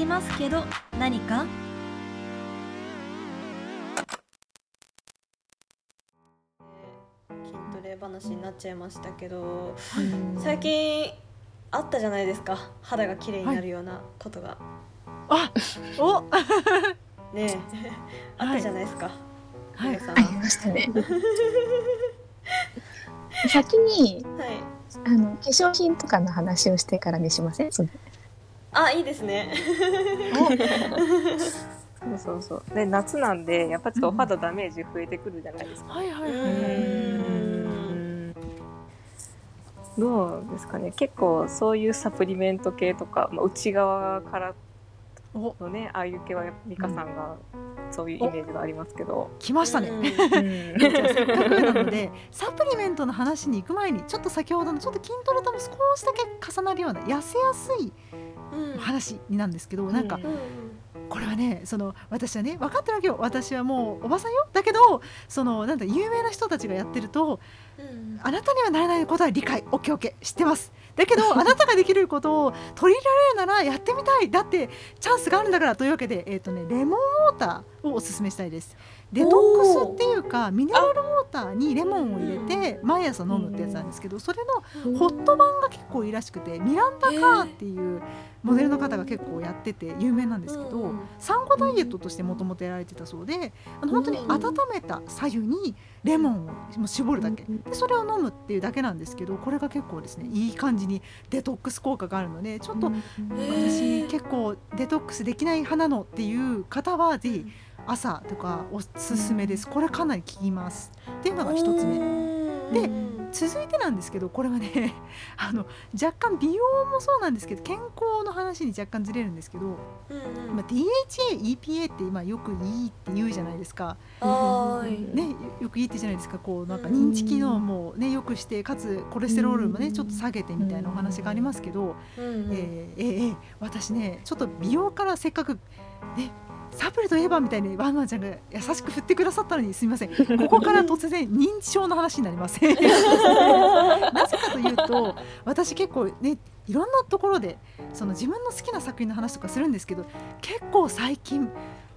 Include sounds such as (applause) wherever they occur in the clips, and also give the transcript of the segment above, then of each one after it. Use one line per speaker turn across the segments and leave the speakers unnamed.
きますけど何か？
筋トレ話になっちゃいましたけど最近あったじゃないですか。肌が綺麗になるようなことが、
あお！(laughs)
ねえ。あったじゃないですか、
はい。
皆さん。
ありましたね。(laughs) 先に
はい。
あの化粧品とかの話をしてからにしません？その
あいいですね。
そうそうそう。で夏なんでやっぱちょっとお肌ダメージ増えてくるじゃないですか、
はいはいうはい。
どうですかね。結構そういうサプリメント系とか、まあ、内側から
お。
のねああいう系は美香さんがそういうイメージがありますけど、
来ましたね。
うん。
うん。
じゃあせっかくなのでサプリメントの話に行く前にちょっと先ほどのちょっと筋トレとも少しだけ重なるような痩せやすい
うん
話になんですけど、なん。か
うん
うん
これはねその私はね分かってるわけよ。私はもうおばさんよ。だけどそのなんだ有名な人たちがやってると
うん。
あなたにはなれないことは理解。オッケーオッケー。知ってます。だけど (laughs) あなたができることを取り入れられるならやってみたい。だってチャンスがあるんだからというわけで、えーとね、レモンウォーターをおすすめしたいですデトックスっていうかミネラルウォーターにレモンを入れて毎朝飲むってやつなんですけどそれのホット版が結構いいらしくてミランダ・カーっていうモデルの方が結構やってて有名なんですけど、
うん
産後ダイエットとしてもともとやられてたそうであの本当に温めた左右にレモンをもう絞るだけ。でそれを飲むっていうだけなんですけどこれが結構ですねいい感じにデトックス効果があるのでちょっと私結構デトックスできない派なのっていう方はぜひ朝とかおすすめです。これかなり効きます。っていうのが一つ目。で続いてなんですけどこれはね (laughs) あの若干美容もそうなんですけど健康の話に若干ずれるんですけど、
うんうん。
まあ、DHA、EPA って今よくいいって言うじゃないですか、ね、よよくいいってじゃないですか。こうなんか認知機能も、ね、よくしてかつコレステロールもねちょっと下げてみたいなお話がありますけど、
うんうん。
えーえーえー私ねちょっと美容からせっかくねサプリといえばみたいにワンワンちゃんが優しく振ってくださったのにすみません。(laughs) ここから突然認知症の話になりません (laughs) なぜかというと私結構ねいろんなところでその自分の好きな作品の話とかするんですけど結構最近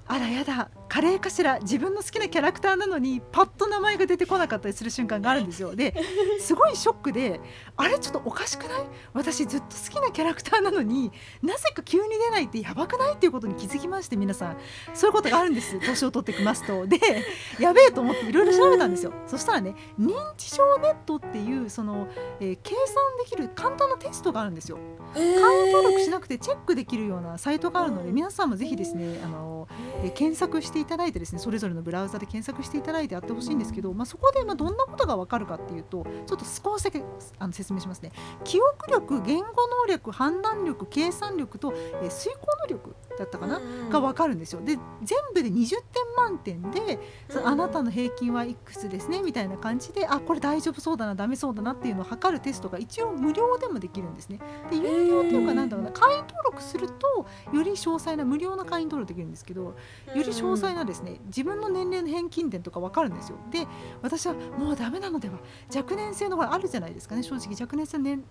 あらやだカレーかしら自分の好きなキャラクターなのにパッと名前が出てこなかったりする瞬間があるんですよ。ですごいショックであれちょっとおかしくない？私ずっと好きなキャラクターなのになぜか急に出ないってやばくないっていうことに気づきまして皆さん。そういうことがあるんです。(laughs) 年を取ってきますと。でやべえと思っていろいろ調べたんですよ。そしたらね認知症ネットっていうその、えー計算できる簡単なテストがあるんですよ。会員登録しなくてチェックできるようなサイトがあるので皆さんもぜひですねあの、えー検索していただいてですねそれぞれのブラウザで検索していただいてやってほしいんですけど、まあ、そこでまあどんなことがわかるかっていうとちょっと少しだけあの説明しますね。記憶力言語能力判断力計算力と、えー遂行能力だったかな、が分かるんですよ。で全部で20点満点で、あなたの平均はいくつですねみたいな感じであこれ大丈夫そうだなダメそうだなっていうのを測るテストが一応無料でもできるんですね。で有料っていうかなんだろうな会員登録するとより詳細な無料な会員登録できるんですけどより詳細なですね自分の年齢の平均点とか分かるんですよ。で私はもうダメなのでは若年性のほらあるじゃないですかね。正直若年性の年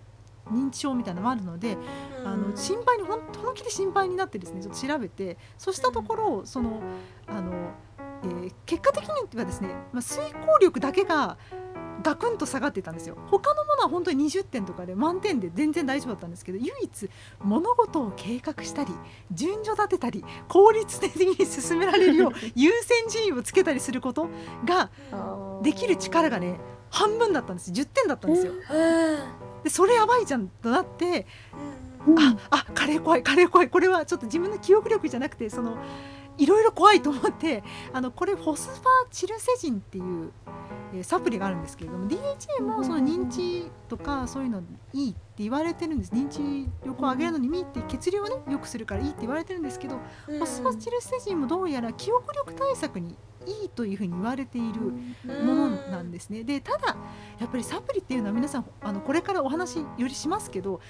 認知症みたいなのもあるのであの心配に本本気で心配になってですねちょっと調べてそうしたところそのあの、えー結果的にはですね、まあ、遂行力だけがガクンと下がってたんですよ。他のものは本当に20点とかで満点で全然大丈夫だったんですけど唯一物事を計画したり順序立てたり効率的に進められるよう (laughs) 優先順位をつけたりすることができる力がね半分だったんです。10点だったんですよ。でそれやばいじゃんとなってああカレー怖いカレー怖い。これはちょっと自分の記憶力じゃなくてそのいろいろ怖いと思ってあのこれフォスファチルセジンっていう、えーサプリがあるんですけれども DHA もその認知とかそういうのいいって言われてるんです。認知力を上げるのにいいって血流をね良くするからいいって言われてるんですけどフォスファチルセジンもどうやら記憶力対策にいいというふうに言われているものなんですね。でただやっぱりサプリっていうのは皆さんあのこれからお話よりしますけど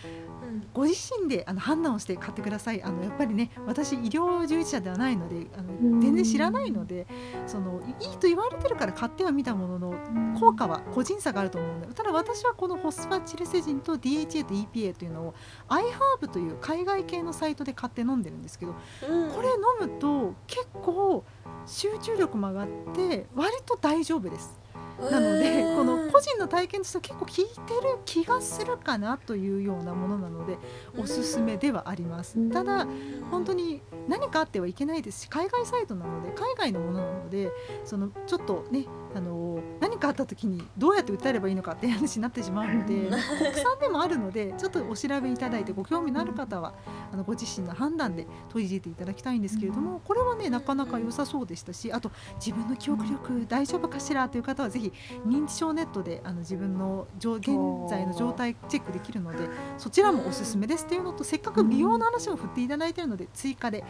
ご自身であの判断をして買ってください。あのやっぱりね私医療従事者ではないのであの全然知らないのでそのいいと言われてるから買ってはみたものの効果は個人差があると思うのでただ私はこのホスファチルセジンと DHA と EPA というのを iHerb という海外系のサイトで買って飲んでるんですけど
うん。
これ飲むと結構集中力も上がって割と大丈夫です。なのでこの個人の体験としては結構効いてる気がするかなというようなものなのでおすすめではあります。
うん。
ただ本当に何かあってはいけないですし海外サイトなので海外のものなのでそのちょっとねあの何かあった時にどうやって訴えればいいのかっていう話になってしまうので
うん。
国産でもあるのでちょっとお調べいただいてご興味のある方はあのご自身の判断で取り入れていただきたいんですけれどもこれはねなかなか良さそうでしたしあと自分の記憶力大丈夫かしらという方はぜひ認知症ネットであの自分の状現在の状態チェックできるのでそちらもおすすめですっていうのとせっかく美容の話を振っていただいているので追加で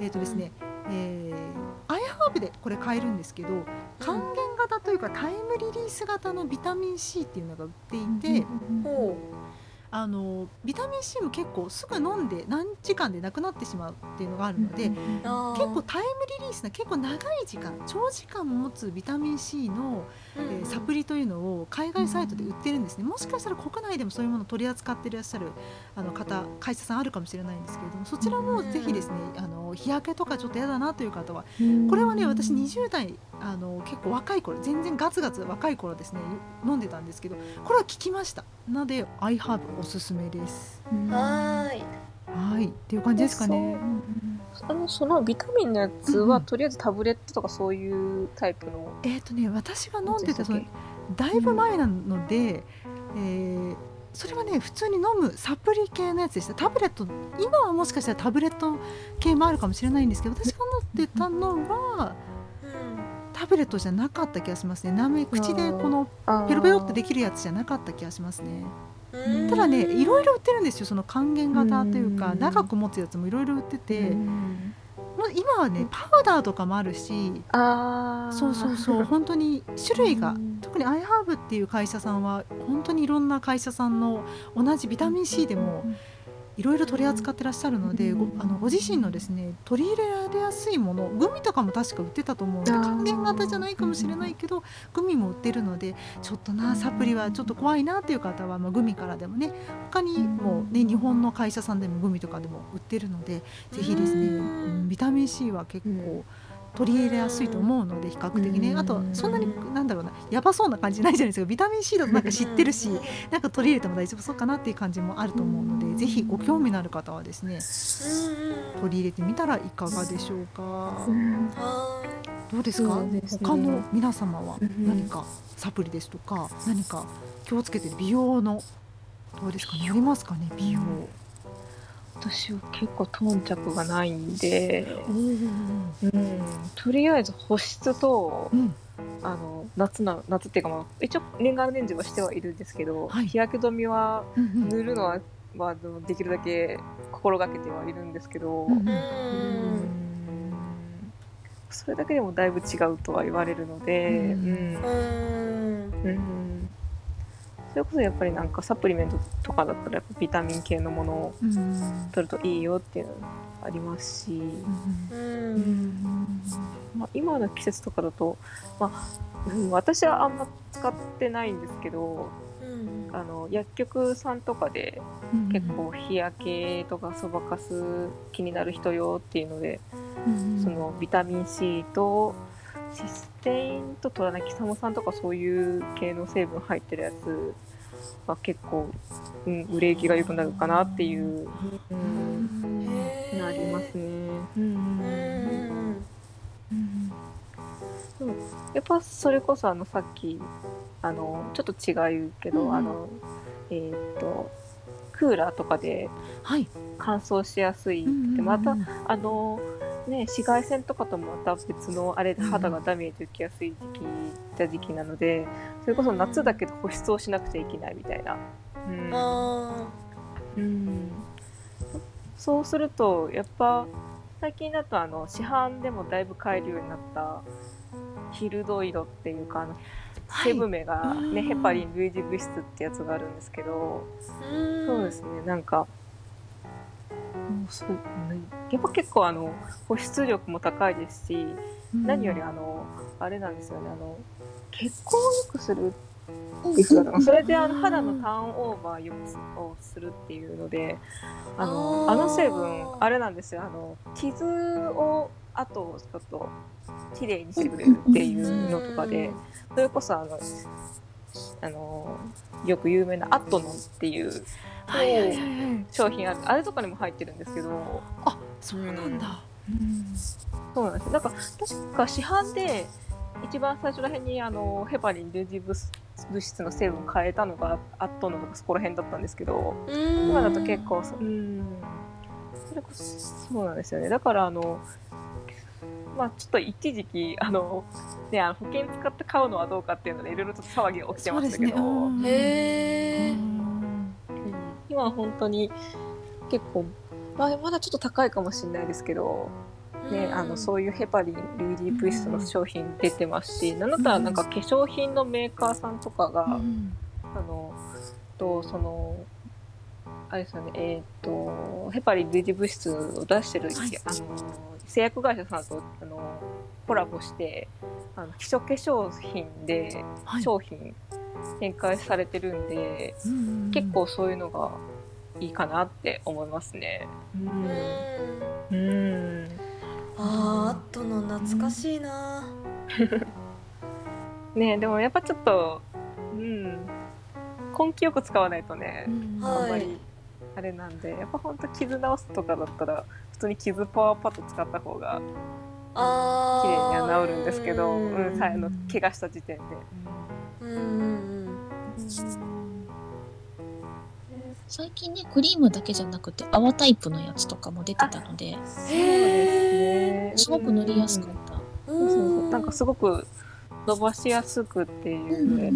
えっ、とですね、えー、アイハーブでこれ買えるんですけど還元型というかタイムリリース型のビタミン C っていうのが売っていて、
ほ
あのビタミン C も結構すぐ飲んで何時間でなくなってしまうっていうのがあるので、
うあー
結構タイムリリースな結構長い時間長時間持つビタミン C の、え
うん。
ーサプリというのを海外サイトで売ってるんですね。もしかしたら国内でもそういうものを取り扱っていらっしゃるあの方会社さんあるかもしれないんですけれどもそちらもぜひですねあの日焼けとかちょっと嫌だなという方はこれはね私20代あの結構若い頃全然ガツガツ若い頃ですね飲んでたんですけどこれは効きました。なのでアイハーブおすすめです。
はーい。
はい。っていう感じですかね。
あのそのビタミンのやつは、
うん
とりあえずタブレットとかそういうタイプの？
えっ、とね私が飲んでたその
や
だいぶ前なので、えーそれはね普通に飲むサプリ系のやつでした。タブレット今はもしかしたらタブレット系もあるかもしれないんですけど私が飲んでたのはタブレットじゃなかった気がしますね。なめ口でこのペロペロってできるやつじゃなかった気がしますね。
うん
ただねいろいろ売ってるんですよその還元型というか
うん。
長く持つやつもいろいろ売ってて。今はねパウダーとかもあるし
あー。
そうそうそう (laughs) 本当に種類が
うん。
特にアイハーブっていう会社さんは本当にいろんな会社さんの同じビタミン C でもいろいろ取り扱ってらっしゃるのでごあのご自身のですね取り入れられやすいものグミとかも確か売ってたと思うので還元型じゃないかもしれないけどグミも売ってるのでちょっとなサプリはちょっと怖いなっていう方は、まあ、グミからでもね他にもね日本の会社さんでもグミとかでも売ってるのでぜひですね、
うん。
うんビタミン C は結構取り入れやすいと思うので比較的ね。
うん。
あとそんなになんだろうな。やばそうな感じないじゃないですかビタミン C だとなんか知ってるしなんか取り入れても大丈夫そうかなっていう感じもあると思うのでぜひご興味のある方はですね
うん。
取り入れてみたらいかがでしょうか。どうですか？
ね。
他の皆様は
うん。
何かサプリですとか何か気をつけてる美容のどうですか？ねありますかね？美容
私は結構頓着がないんで、
うん
うん、とりあえず保湿と
うん。
あの夏な夏っていうか、まあ、一応年がら年中はしてはいるんですけど、
はい。
日焼け止めは
うん
塗るのは、まあ、できるだけ心がけてはいるんですけど、それだけでもだいぶ違うとは言われるので、
うん
それこそやっぱりなんかサプリメントとかだったらやっぱビタミン系のものを
うん。
取るといいよっていうのもありますし、
う
うん。ん。
まあ、今の季節とかだと、まあうん、私はあん。ま使ってないん。ですけど
うん。
あの薬局さん。とかで
うん。
結構日焼けとかそばかす気になる人よっていうので、
うん。
そのビタミン C とシステインとトラナキサモ酸とかそういう系の成分入ってるやつは結構、うん、売れ行きが良くなるかなっていう、うん、なりますね。うん
うん。
やっぱそれこそあのさっきあのちょっと違うけど、
うん
あのえーっとクーラーとかで
はい。
乾燥しやすいって、
うん。
またあのね紫外線とかともまた別のあれで肌がダメージ受けやすい時期た時期なのでそれこそ夏だけど保湿をしなくちゃいけないみたいな。うん。
あ
うん。そうするとやっぱ最近だとあの市販でもだいぶ買えるようになったヒルドイドっていうかあの成分名がね、
うん。
ヘパリン類似物質ってやつがあるんですけど、そうですねなんかそうね。やっぱ結構あの保湿力も高いですし、何よりあのあれなんですよねあの血行を良くするっていうのがそれであの肌のターンオーバーをするっていうのであの
あ
の成分あれなんですよ。あの傷をあとちょっと綺麗にしてくれるっていうのとかでそれこそあのあのよく有名なアットノンっていう商品あるあれとかにも入ってるんですけど。
あそうなんだ、うん。
そうなんです。なんか確か市販で一番最初ら辺にあのヘパリン類似物物質の成分変えたのがアットノンとかそこら辺だったんですけど。
うん。
今だと結構そうん。それこそそうなんですよね。だからあのまあちょっと一時期あのねあの保険使って買うのはどうかっていうのでいろいろと騒ぎが起きてましたけど、
うん。
へえ
うん
今は本当に結構、まあ、まだちょっと高いかもしれないですけど、ね、あのそういうヘパリン類似物質の商品出てますし、なん。だったらなんか化粧品のメーカーさんとかが、
うん。
あのとそのあれですよねえっ、とヘパリン類似物質を出してる、
はい。
あの製薬会社さんとあのコラボしてあの基礎化粧品で
はい。
商品展開されてるんで、
うん
結構そういうのがいいかなって思いますね。
うん。
うん。
あーあとの懐かしいな。(laughs)
ねでもやっぱちょっと、うん、根気よく使わないとね
う、ん。
はい
あんまりあれなんで、やっぱほんと傷直すとかだったら、普通に傷パワーパッド使った方が
あ
綺麗
ー
には治るんですけど、
う
うんん、さあの怪我した時点で。
うんうん
最近ねクリームだけじゃなくて泡タイプのやつとかも出てたので
そうですね。
すごく塗りやすか
っ
った。
た。そうそうそうなんかすごく伸ばしやすくっていうので、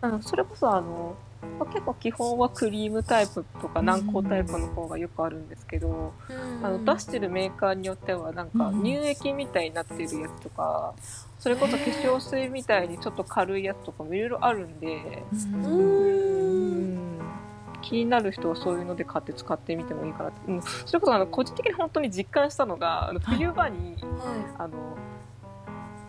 あのそれこそあの、まあ結構基本はクリームタイプとか軟膏タイプの方がよくあるんですけど、
うん。
あの出してるメーカーによってはなんか
うん。
乳液みたいになってるやつとか、それこそ化粧水みたいにちょっと軽いやつとかもいろいろあるんで、
うん。
う
うんん気になる人はそういうので買って使ってみてもいいかなって、うん、それこそあの個人的に本当に実感したのがあの冬場に、
は
あの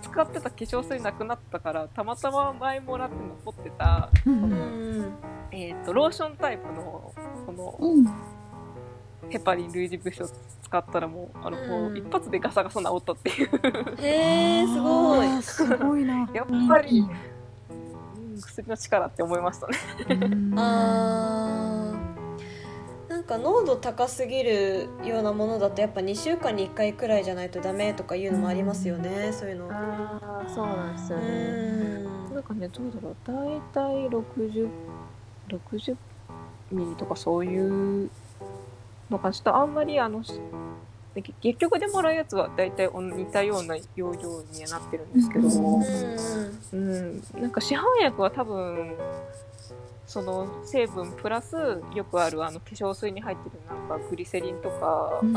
使ってた化粧水なくなったからたまたま前もらって残ってた、
うん
えー、とローションタイプのこの
うん。
ヘパリン類似物質を使ったらもうあの、も
う
一発でガサガサ治ったっていう。
へえすごい。
すごいな。(laughs)
やっぱり、うん薬の力って思いましたね。
うん。
あー。なんか濃度高すぎるようなものだとやっぱ2週間に1回くらいじゃないとダメとかいうのもありますよねそういうの。
ああそうなんです
う
よね。
ん。
なんかねどうだろう。大体60 60ミリとかそういうのかちょっとあんまりあのし結結局でもらうやつは大体お似たような容量にはなってるんですけど、
うん。
うん、なんか市販薬は多分その成分プラスよくあるあの化粧水に入ってるなんかグリセリンとか、ビ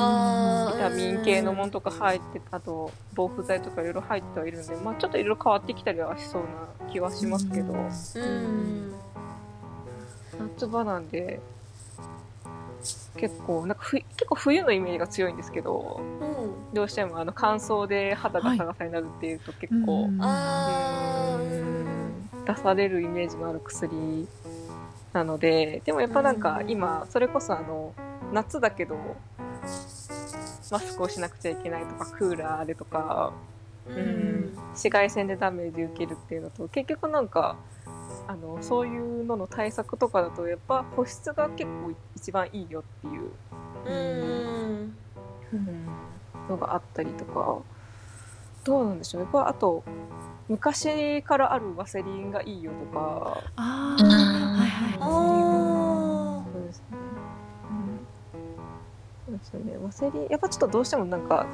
タミン系のものとか入ってあと防腐剤とかいろいろ入ってはいるんで、まあ、ちょっといろいろ変わってきたりはしそうな気はしますけど、
うん。
夏場なんで結構なんかふ結構冬のイメージが強いんですけど
うん。
どうしてもあの乾燥で肌がサガサになるっていうと結構、
うん。
あー。
うん出されるイメージのある薬なのででもやっぱなんか
うん。
今それこそあの夏だけどマスクをしなくちゃいけないとかクーラーでとか、
う
うんん、紫外線でダメージ受けるっていうのと結局なんかあのそういうのの対策とかだとやっぱ保湿が結構一番いいよっていう
うん。
のがあったりとかどうなんでしょうやっぱあと昔からあるワセリンがいいよとか。
あはい。
そうですね、うん、そうですよね。ワセリンやっぱちょっとどうしてもなんか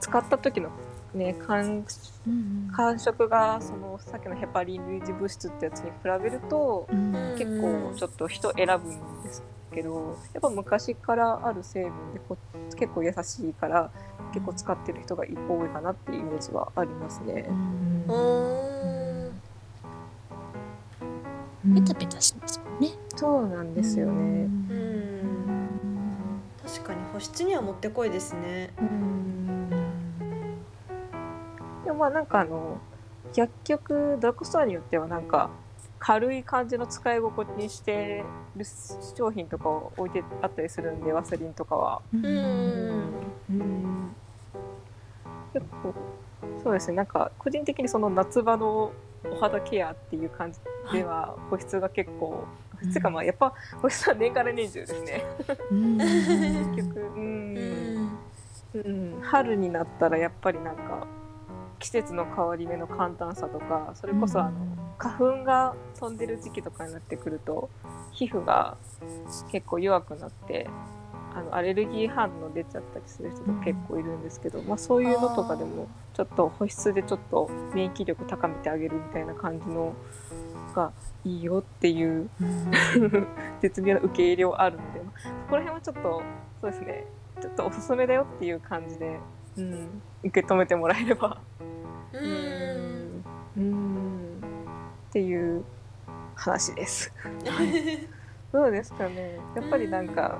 使った時のね感
うん
感触がそのさっきのヘパリン類似物質ってやつに比べると
うん。
うん
結構ちょっと人選ぶんですけどやっぱ昔からある成分でこ結構優しいから結構使ってる人が多いかなっていうイメージはありますね。
う。ん。
ーうん
ペタペタしますもんね。
そうなんですよね。
うん。確かに保湿にはもってこいですね。
うん。でもまあなんかあの薬局ドラッグストアによってはなんか軽い感じの使い心地にしてる商品とかを置いてあったりするんでワセリンとかは。
うん。
うん。結構そうですね。なんか個人的にその夏場のお肌ケアっていう感じでは保湿が結構保湿がまあやっぱ保湿は年から年中ですね。
うん。
結局う
うん。ん
うん、春になったらやっぱりなんか季節の変わり目の寒暖差とかそれこそあの花粉が飛んでる時期とかになってくると皮膚が結構弱くなってあのアレルギー反応出ちゃったりする人とか結構いるんですけど、まあ、そういうのとかでもちょっと保湿でちょっと免疫力高めてあげるみたいな感じのがいいよっていう絶妙な受け入れはあるので、まあ、そこら辺はちょっとそうですね。ちょっとおすすめだよっていう感じで、うん、受け止めてもらえれば。
うん。
うん。っていう話です。(laughs) どうですかね。やっぱりなんか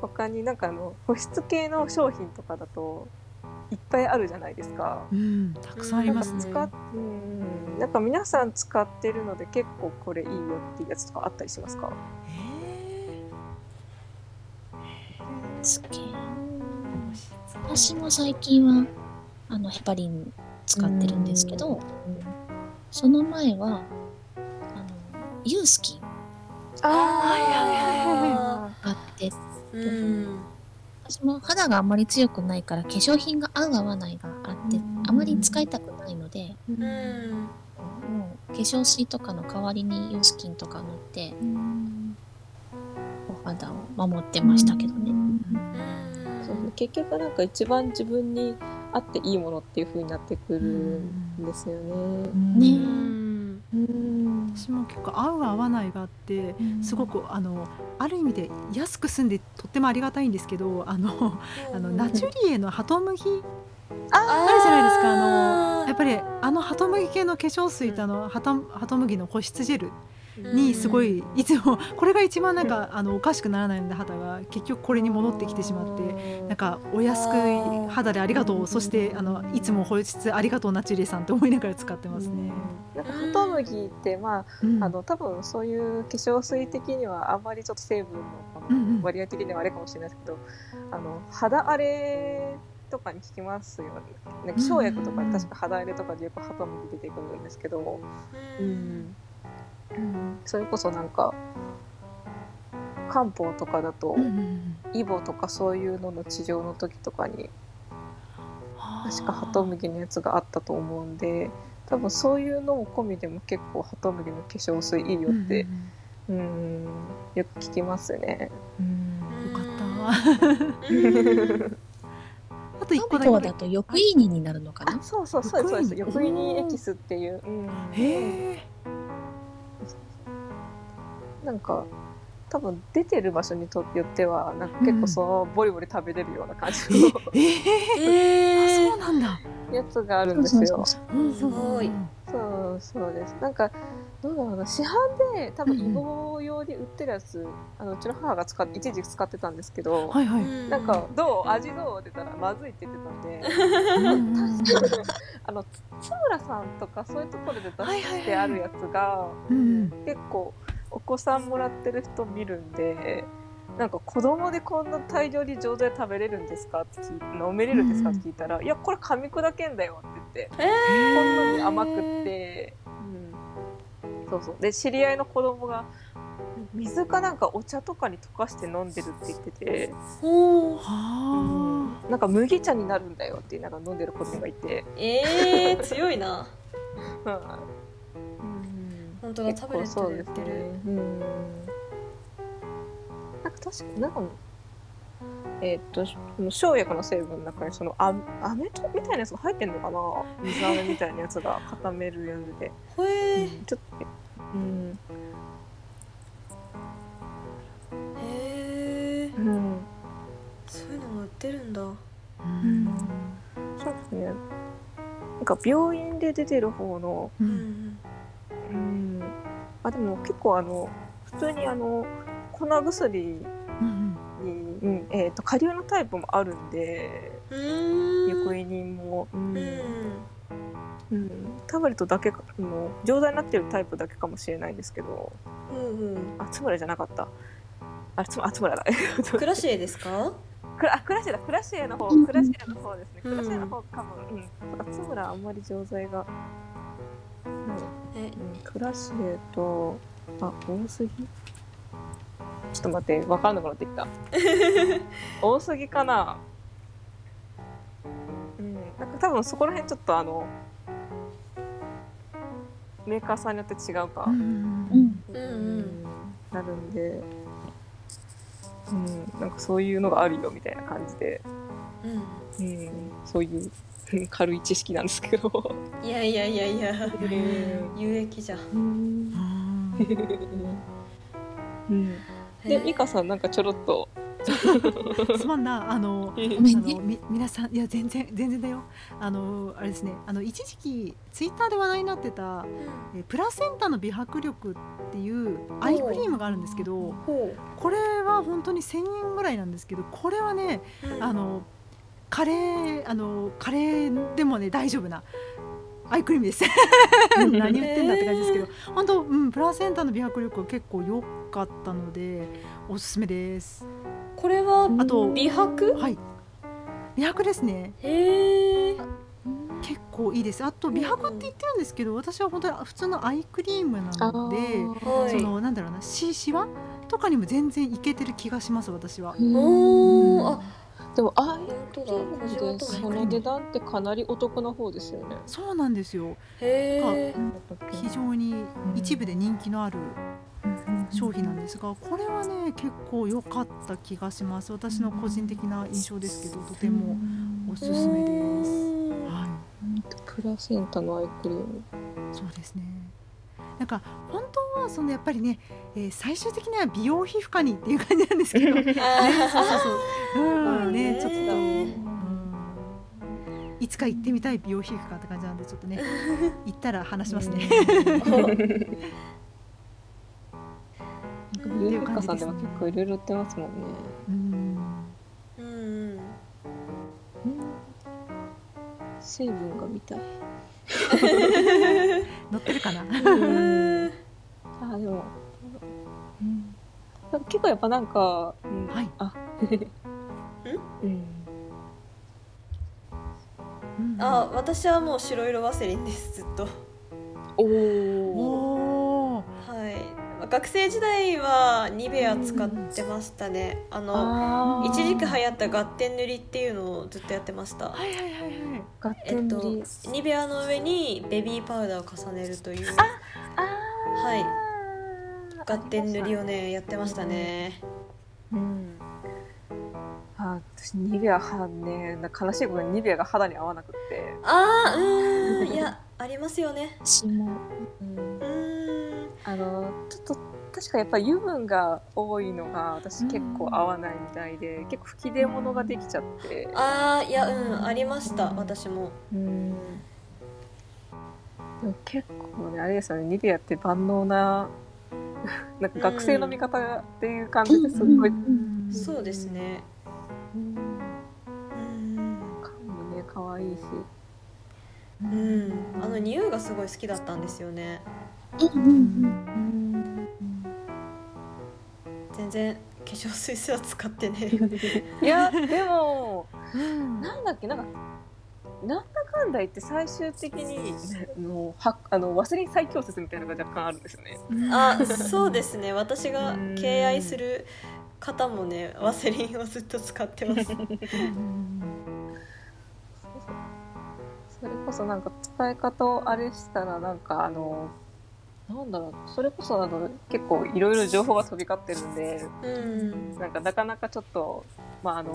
他になんかあの保湿系の商品とかだといっぱいあるじゃないですか。
うんたくさんありますね。
なんか使っうんなんか皆さん使ってるので結構これいいよっていうやつとかあったりしますか？
つけ私も最近はあのヘパリン使ってるんですけど、その前はあのユースキン
あ
はいはいはい
があって
うん
私も肌があんまり強くないから化粧品が合う合わないがあってあまり使いたくないので
うん。
もう化粧水とかの代わりにユースキンとか塗ってお肌を守ってましたけどね。
そう結局なんか一番自分に合っていいものっていう風になってくるんですよね。
ね
うん。
うん
私も結構合う合わないがあってすごくあのある意味で安く済んでとってもありがたいんですけどあのあのナチュリエのハトムギ
あ
あるじゃないですか。あの
ー
やっぱりあのハトムギ系の化粧水とあのハトハトムギの保湿ジェルにすごいいつもこれが一番なんかあのおかしくならないので肌が結局これに戻ってきてしまってなんかお安くい肌でありがとうそしてあのいつも保湿ありがとうナチュリエさんと思いながら使ってますね。
なんかハトムギってまあ
うん。
あの多分そういう化粧水的にはあんまりちょっと成分の割合的にはあれかもしれないですけど、あの肌荒れとかに効きますよね。ね気象薬とかで確か肌荒れとかでよくハトムギ出てくるんですけど、
うん
それこそなんか漢方とかだと、
うんうん
イボとかそういうのの治療の時とかに確かハトムギのやつがあったと思うんで多分そういうのも込みでも結構ハトムギの化粧水いいよって、うん、よく聞きますね。うん。
よかった。あと一個だけ
だと抑いにになるのかな？
あそうそうそうですそうです。
抑
抑いにエキスっていう、うん、
へえ。
なんか多分出てる場所にとよってはなんか結構そのボリボリ食べれるような感じの。
え (laughs) え
え
あそうなんだ。
やつがあるんですよ。
そう
すごい
そう。そうです。なんかどうだろうな。市販で多分
うんうん
イボ用で売ってるやつ、あのうちの母が使っ一時期使ってたんですけど、
はいはい。
なんかどう味どうって言ったらまずいって言ってたんで。
うんうん (laughs)
あのつ津村さんとかそういうところで出
はいはいはい。
してあるやつが
うん。
結構お子さんもらってる人見るんで。なんか子供でこんな大量に上手で食べれるんですかって聞い飲めれるんですかって聞いたら、いやこれ噛み砕けんだよって言ってほんのに甘くって、うん、そうそう。で知り合いの子供が水かなんかお茶とかに溶かして飲んでるって言ってて、
ほう。
は
なんか麦茶になるんだよってながら飲んでる子供がいて、
えー、強いな。(laughs)
うん
本当だタブレットで売ってる、
うん。なんか確かなんかえーっと生薬の成分の中にそのあ飴とみたいなやつが入ってんのかな？水飴みたいなやつが固めるやつで、
ほえー
ちょっとうん。
へえ
うん
そういうのも売ってるんだ。
うん。
そうですね。なんか病院で出てる方の、
う
うんん
うん、あでも結構あの普通にあの粉薬
うん
にうんえー、と下流のタイプもあるんで
うーん。
横入りも、うん。
うん。
うん、タブレットだけかの錠剤になってるタイプだけかもしれないんですけど。
うんうん。
あつむらじゃなかった。あつあつむらだ。(laughs)
クラシエですか？
クラあクラシエだ。クラシエの方
うん
クラシエの方ですね。
うん
クラシエの方かも。うん。あつむらあんまり錠剤が、クラシエとあ多すぎ？ちょっと待って分かんなくなってきた。(laughs) 多すぎかな？うん。なんか多分そこら辺ちょっとあのメーカーさんによって違うか、
うん。
うん
なるんで、うん、なんかそういうのがあるよみたいな感じで、
うん。
うん、そういううん (laughs) 軽い知識なんですけど。
いやいやいやいや。
うん。
有益じゃん。
うん。
うん。
で、ミカさんなんかちょろっと。
すまんなあのあのみ皆さんいや全然全然だよ。あのあれですね。あの一時期ツイッターで話題になってたえプラセンタの美白力っていうアイクリームがあるんですけど
ほ
これは本当に1000円ぐらいなんですけどこれはね
う
あのカレーあのカレーでもね大丈夫なアイクリームです。(laughs) (laughs) 何言ってんだって感じですけど。本当、うん、プラセンタの美白力は結構良かったのでおすすめです。
これは
あと
美白？
はい。美白ですね。
へえ
結構いいです。あと美白って言ってるんですけど私は本当に普通のアイクリームなので
はい。
そのなんだろうなししわとかにも全然いけてる気がします私は。
おおあ
でも、あ
本当だ
あでその値段ってかなりお得な方ですよね。
そうなんですよ。
へえ
非常に一部で人気のある商品なんですがこれはね結構良かった気がします。私の個人的な印象ですけどとてもおすすめです。は
プラセンタのアイクリーム。
い、そうですねなんか本当はそのやっぱりね、えー最終的には美容皮膚科にっていう感じなんですけど。(laughs) ねそうそうそう。うんねちょっと、うん。いつか行ってみたい美容皮膚科って感じなんでちょっとね (laughs) 行ったら話しますね。(laughs)
美容皮膚科さんでも結構いろいろ売ってますもんね。
うん。
うん。
成分が見たい。
乗ってるかな？
うん (laughs)
あ、でも。なんか結構やっぱなんか、うん
はい。
あ、(laughs) うん？
うん
あ私はもう白色ワセリンですずっと。
おお。
学生時代はニベア使ってましたね。あの一時期流行ったガッテン塗りっていうのをずっとやってました。
はいはいはいはい。
えっと。ニベアの上にベビーパウダーを重ねるという。
あ
はい。
ー。
ガッテン塗りをねやってましたね。
うん。あ、私ニベアはね、悲しいことにニベアが肌に合わなくって。
あーうーん。いやありますよね。(laughs)
うん。あのちょっと確かやっぱ油分が多いのが私結構合わないみたいで、結構吹き出物ができちゃって。
あーいやうんありました私も
うん。でも結構ねあれですよねニベアって万能な (laughs) なんか学生の味方っていう感じですごい。
うん
そうです。ね
うん
うん
顔もね可愛いし。
うんあの匂いがすごい好きだったんですよね
うんうんうん
全然化粧水すら使ってね。(laughs)
いやでも
うん
なんだっけなんかなんだかんだ言って最終的にあのはあのワセリン最強説みたいなのが若干あるんですよね。
あそうですね。私が
うん
敬愛する方もねワセリンをずっと使ってます。(laughs)
それこそなんか使い方をあれしたらなんかあのなんだろうそれこそあの結構いろいろ情報が飛び交ってるんで
うん。
なんかなかなかちょっとまああの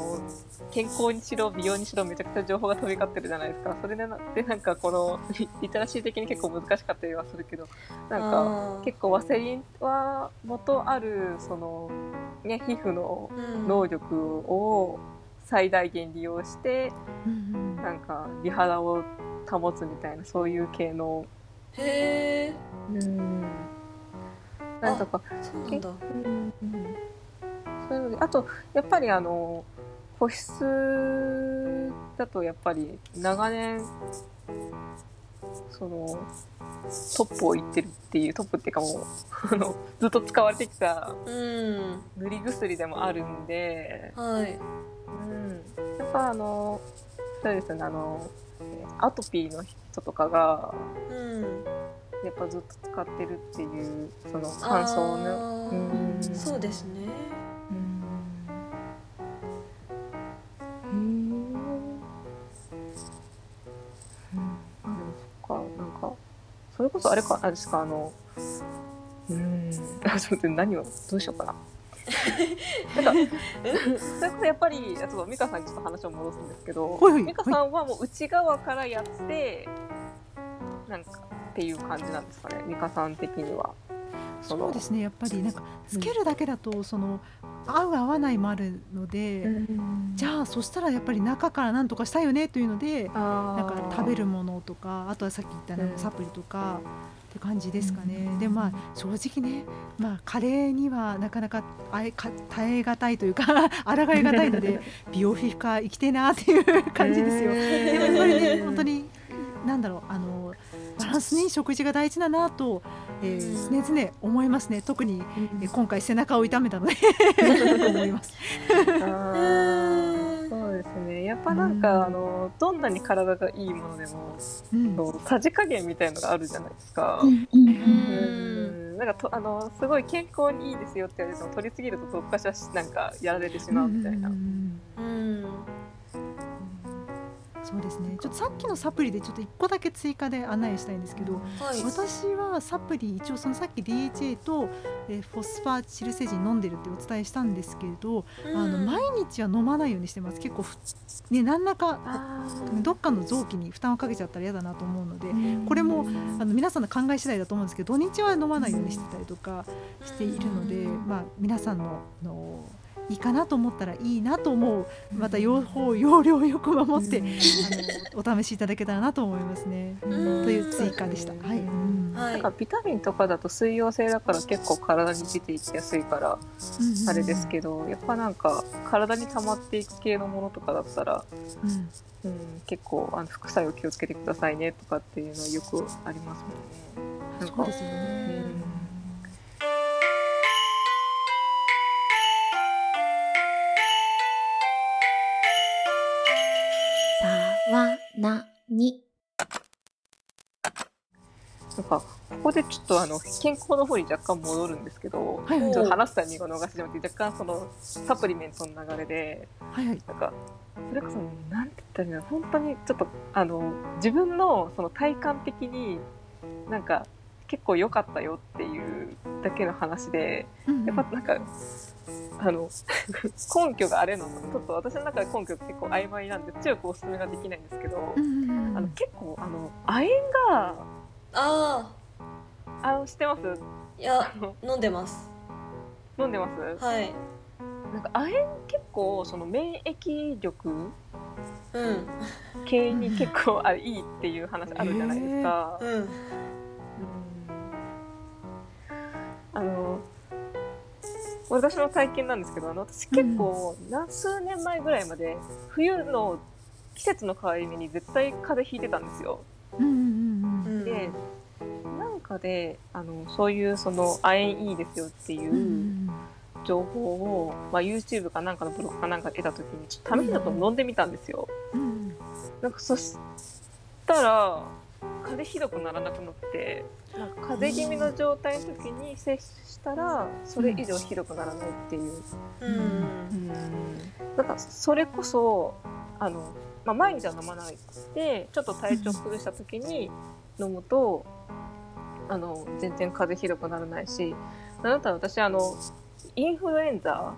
健康にしろ美容にしろめちゃくちゃ情報が飛び交ってるじゃないですか。それでなでなんかこのリ (laughs) リテラシー的に結構難しかったりはするけどなんか結構ワセリンは元あるそのね皮膚の
うん。
能力を最大限利用して
うん。
なんか美肌を保つみたいなそういう系の
へえ
うん。なんとか。
そうなんだ。
うん。うんそういうのであとやっぱりあの保湿だとやっぱり長年そのトップを言ってるっていうトップっていうかもう (laughs) ずっと使われてきた
うん。
塗り薬でもあるんで、
はい。
うん、やっぱあのそうですね。あのアトピーの人とかが
うん。
やっぱずっと使ってるっていうその乾燥の。うん。
そうですね。
あでもそっか。なんかそれこそあれかあれですかあのうーん。あ (laughs) ちょっと何をどうしようかななん。かそれこそやっぱりあと美香さんにちょっと話を戻すんですけど
はいはい
美香さんはもう内側からやってなんかっていう感じなんですかね美香さん的には。そ
うですねやっぱりなんかつけるだけだとその合う合わないもあるので、じゃあそしたらやっぱり中からなんとかしたいよねというので
あ
なん。か食べるものとかあとはさっき言ったなんか
うん
サプリとかって感じですかね、でまあ正直ねまあ加齢にはなかなかあえか耐え難いというか (laughs) 抗い難いので (laughs) 美容皮膚科行きてえなっていう感じですよ。でもやっぱりね本当になんだろうあのバランスに食事が大事だなと、えー、常々思いますね。特に、えー今回背中を痛めたので (laughs) 思います。
ですね。やっぱなんか、
うん。
あのどんなに体がいいものでも
うん。
そうさじ加減みたいのがあるじゃないですか。
うんうん
なんかとあのすごい健康にいいですよって言われても取りすぎるとどっかしらなんかやられてしまうみたいな。
うん。
うん
そうですね。ちょっとさっきのサプリでちょっと一個だけ追加で案内したいんですけど
はい。
私はサプリ一応そのさっき DHA と、えーフォスファチルセジン飲んでるってお伝えしたんですけれど、あの毎日は飲まないようにしてます。結構ふね何らか
あ
どっかの臓器に負担をかけちゃったら嫌だなと思うのでこれもあの皆さんの考え次第だと思うんですけど土日は飲まないようにしてたりとかしているので、まあ、皆さんののいいかなと思ったらいいなと思う。また用法用量よく守って、あのお試しいただけたらなと思いますね。
うん。
という追加でした。はい、
ない。んかビタミンとかだと水溶性だから結構体に出ていきやすいから
うん
あれですけど、やっぱなんか体に溜まっていく系のものとかだったら、
うん。
うん、結構あの副作用気をつけてくださいねとかっていうのはよくありますもんね。なんか
そうですよね。
さわなに？
なんかここでちょっとあの健康の方に若干戻るんですけど、
はいはい
ちょっと話すタイミングを逃してしまって若干そのサプリメントの流れで
はいはい。
なんかそれこそなんて言ったらいいの？本当にちょっとあの自分のその体感的になんか結構良かったよっていうだけの話で
うん
やっぱなんかあの根拠があれなのちょっと私の中で根拠が結構曖昧なんで強くお勧めができないんですけど、
うんうんうん
あの結構あの亜鉛が
あ
あの知ってます？
あいや
あの
飲んでます。
飲んでます？
はい。
なんか亜鉛結構その免疫力
うん。
系に結構あいいっていう話あるじゃないですか。
うん。
うん。あの私の体験なんですけどあの私結構何数年前ぐらいまで冬の季節の変わり目に絶対風邪ひいてたんですよ。
うんうんうん
うん
でなんかであのそういうその亜鉛いいですよってい
う
情報を、まあ、YouTube かなんかのブログかなんかで得た時にちょっと試しだと飲んでみたんですよ。
うん
なんかそしたら風邪ひどくならなくなってなんか風邪気味の状態の時に接したらそれ以上ひどくならないっていう、
うん。
なんかそれこそあの、まあ、毎日は飲まないでちょっと体調崩した時に飲むとあの全然風邪ひどくならないしなんだったら私あのインフルエンザ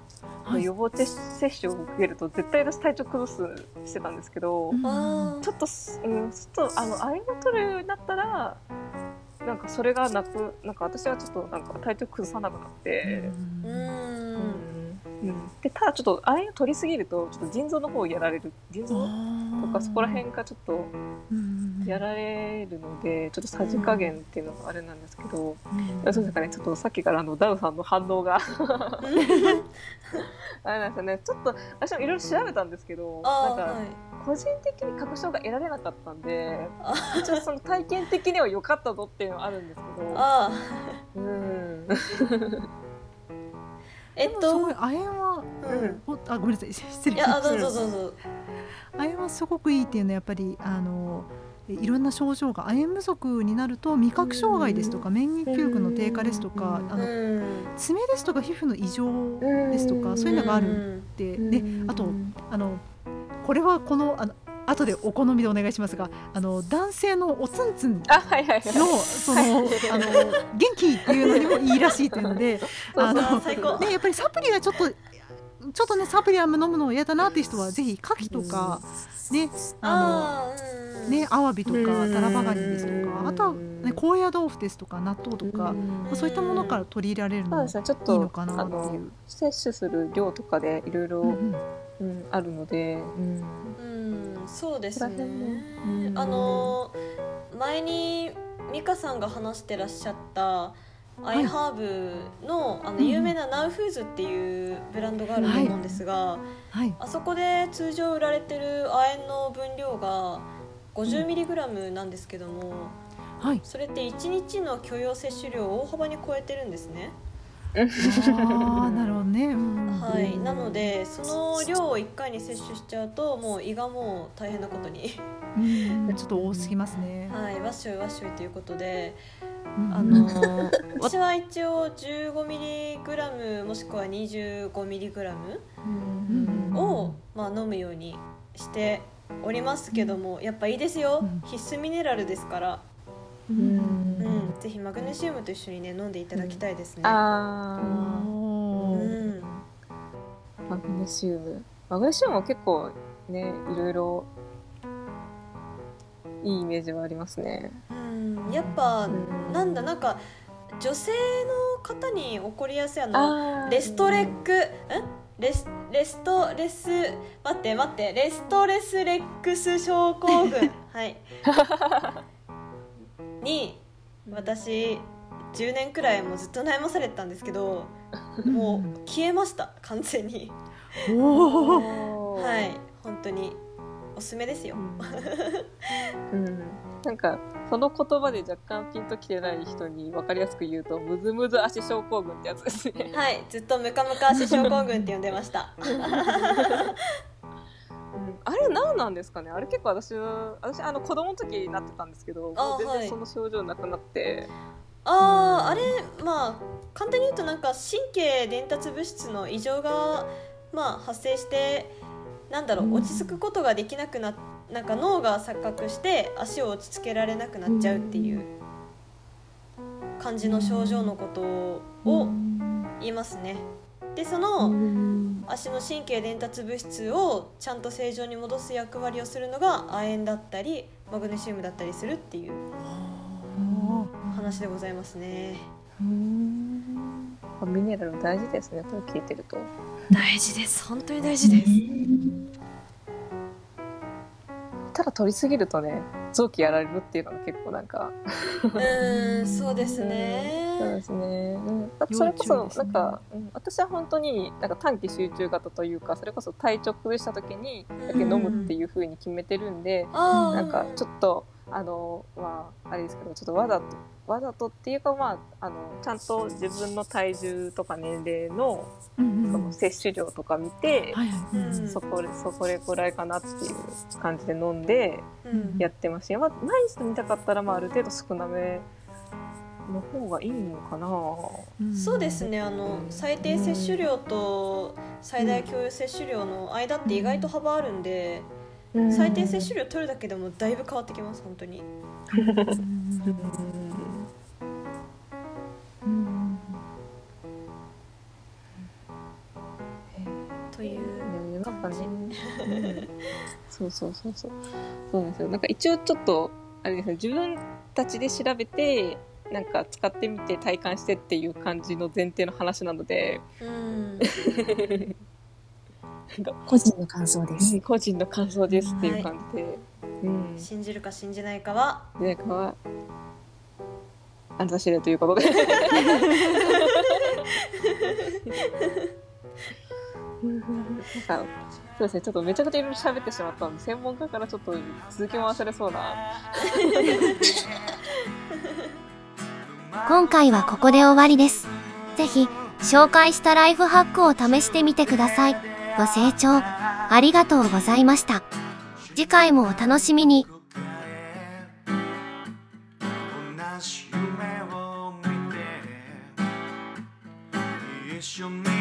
の予防接接種を受けると絶対私体調崩すしてたんですけど、
うん。
あ
ちょっとす、うん、ちょっとあの亜鉛を取るようになったらなんかそれがなくなんか私はちょっとなんか体調崩さなくなって、
ーう
うん
ん
うん。でただちょっと亜鉛を取りすぎるとちょっと腎臓の方をやられる腎臓？と
あ
かそこら辺がちょっと
うん
やられるのでちょっとさじ加減っていうのがあれなんですけど、
うん。
そうですかねちょっとさっきからあのダウさんの反応が (laughs) あれなんですよね。ちょっと私もいろいろ調べたんですけどなんか個人的に確証が得られなかったんで
あ
一応その体験的には良かったぞっていうのはあるんですけど。
あ
うん。
ーえっと
ごい亜鉛は
うん。
おあごめんなさい。(laughs) 失礼。
いやあどうぞどうぞ。
亜鉛はすごくいいっていうのはやっぱりあのいろんな症状が亜鉛不足になると味覚障害ですとか免疫力の低下ですとかあ
う
の
ん
爪ですとか皮膚の異常ですとかそういうのがあるって。であとあのこれはこのあの後でお好みでお願いしますがあの男性のおつんつんの
あはいはいはい。
そのあの元気っていうのにもいいらしいというので (laughs) あ
あ
の
最高。
ね、やっぱりサプリはちょっとちょっとねサプリは飲むの嫌だなっていう人はぜひ牡蠣とか、ねあのねアワビとか
うん。
タラバガニですとかあとは、ね、高野豆腐ですとか納豆とか、まあそういったものから取り入れられるのも
そうですねちょっ
いい
と
のかな
あの
っていう。
摂取する量とかでいろいろあるので、うん
うんそうですね。
うん
あのー前に美香さんが話してらっしゃったアイハーブのあの
うん
有名なナウフーズっていうブランドがあると思うんですが、
はい、
あそこで通常売られてる亜鉛の分量が 50mg なんですけども、
はい、
それって1日の許容摂取量を大幅に超えてるんですね。
あーなるほどね。うん
はい、なのでその量を1回に摂取しちゃうともう胃がもう大変なことに、
うん。(laughs) ちょっと多すぎますね。
はい、わっしょいわっしょいということで、
うん
あのー (laughs) 私は一応 15mg もしくは 25mg
うん
を、まあ、飲むようにしておりますけどもやっぱいいですよ、
うん。
必須ミネラルですから、
う
うんん、ぜひマグネシウムと一緒にね飲んでいただきたいですね。
あー
おー。
うん。
マグネシウム。マグネシウムも結構ねいろいろいいイメージはありますね。
うん、やっぱ
うん
なんだなんか女性の方に起こりやすいあの
あー。
レストレックん？レスレストレス待って待ってレストレスレックス症候群。(laughs) はい。に私10年くらいもうずっと悩まされてたんですけどもう消えました。完全に。はい。本当に。おすすめですよ。
うん。(laughs) うん。なんかその言葉で若干ピンときてない人に分かりやすく言うとムズムズ足症候群ってやつですね。
はい。ずっとムカムカ足症候群って呼んでました。
う (laughs) んあれ何なんですかね？あれ結構私は私あの子供の時になってたんですけど
あ
全
はい。
然その症状なくなって、
あーあれまあ簡単に言うとなんか神経伝達物質の異常が、まあ、発生してなんだろう落ち着くことができなくななんか脳が錯覚して足を落ち着けられなくなっちゃうっていう感じの症状のことを言いますね。でその足の神経伝達物質をちゃんと正常に戻す役割をするのが亜鉛だったりマグネシウムだったりするっていう話でございますね。
ミネラル大事ですねこれ聞いてると。
大事です本当に大事です。
ただ取りすぎるとね臓器やられるっていうのが結構なんか
うーんそうです
そうで
ね。
すね。うん、それこそなんか、うん私は本当になんか短期集中型というかそれこそ体調崩した時にだけ飲むっていう風に決めてるんで、
あー
なんかちょっとあのまああれですけどちょっとわざとわざとっていうかまああのちゃんと自分の体重とか年齢の
うんうん
その摂取量とか見て、
はいはい。
うん
そこそこれくらいかなっていう感じで飲んで
うん
やってますし、まあ、毎日飲みたかったらまあある程度少なめの方がいいのかな。
ん
そうです。ねあの最低摂取量と最大共有摂取量の間って意外と幅あるんで、最低摂取量取るだけでもだいぶ変わってきます本当に。という
ねなんかね
感
うそうそうそうそうそうなんですよなんか一応ちょっとあれですね自分たちで調べてなんか使ってみて体感してっていう感じの前提の話なので
うん
個人の感想です。
個人の感想ですっていう感じで、うん
信じるか信じないかは？
でかはあんた知れということでなんかそうですねちょっとめちゃくちゃいろいろ喋ってしまったんで専門家からちょっと続きも忘れそうな (laughs)
今回はここで終わりです。ぜひ、紹介したライフハックを試してみてください。ご清聴ありがとうございました。次回もお楽しみに。
一緒に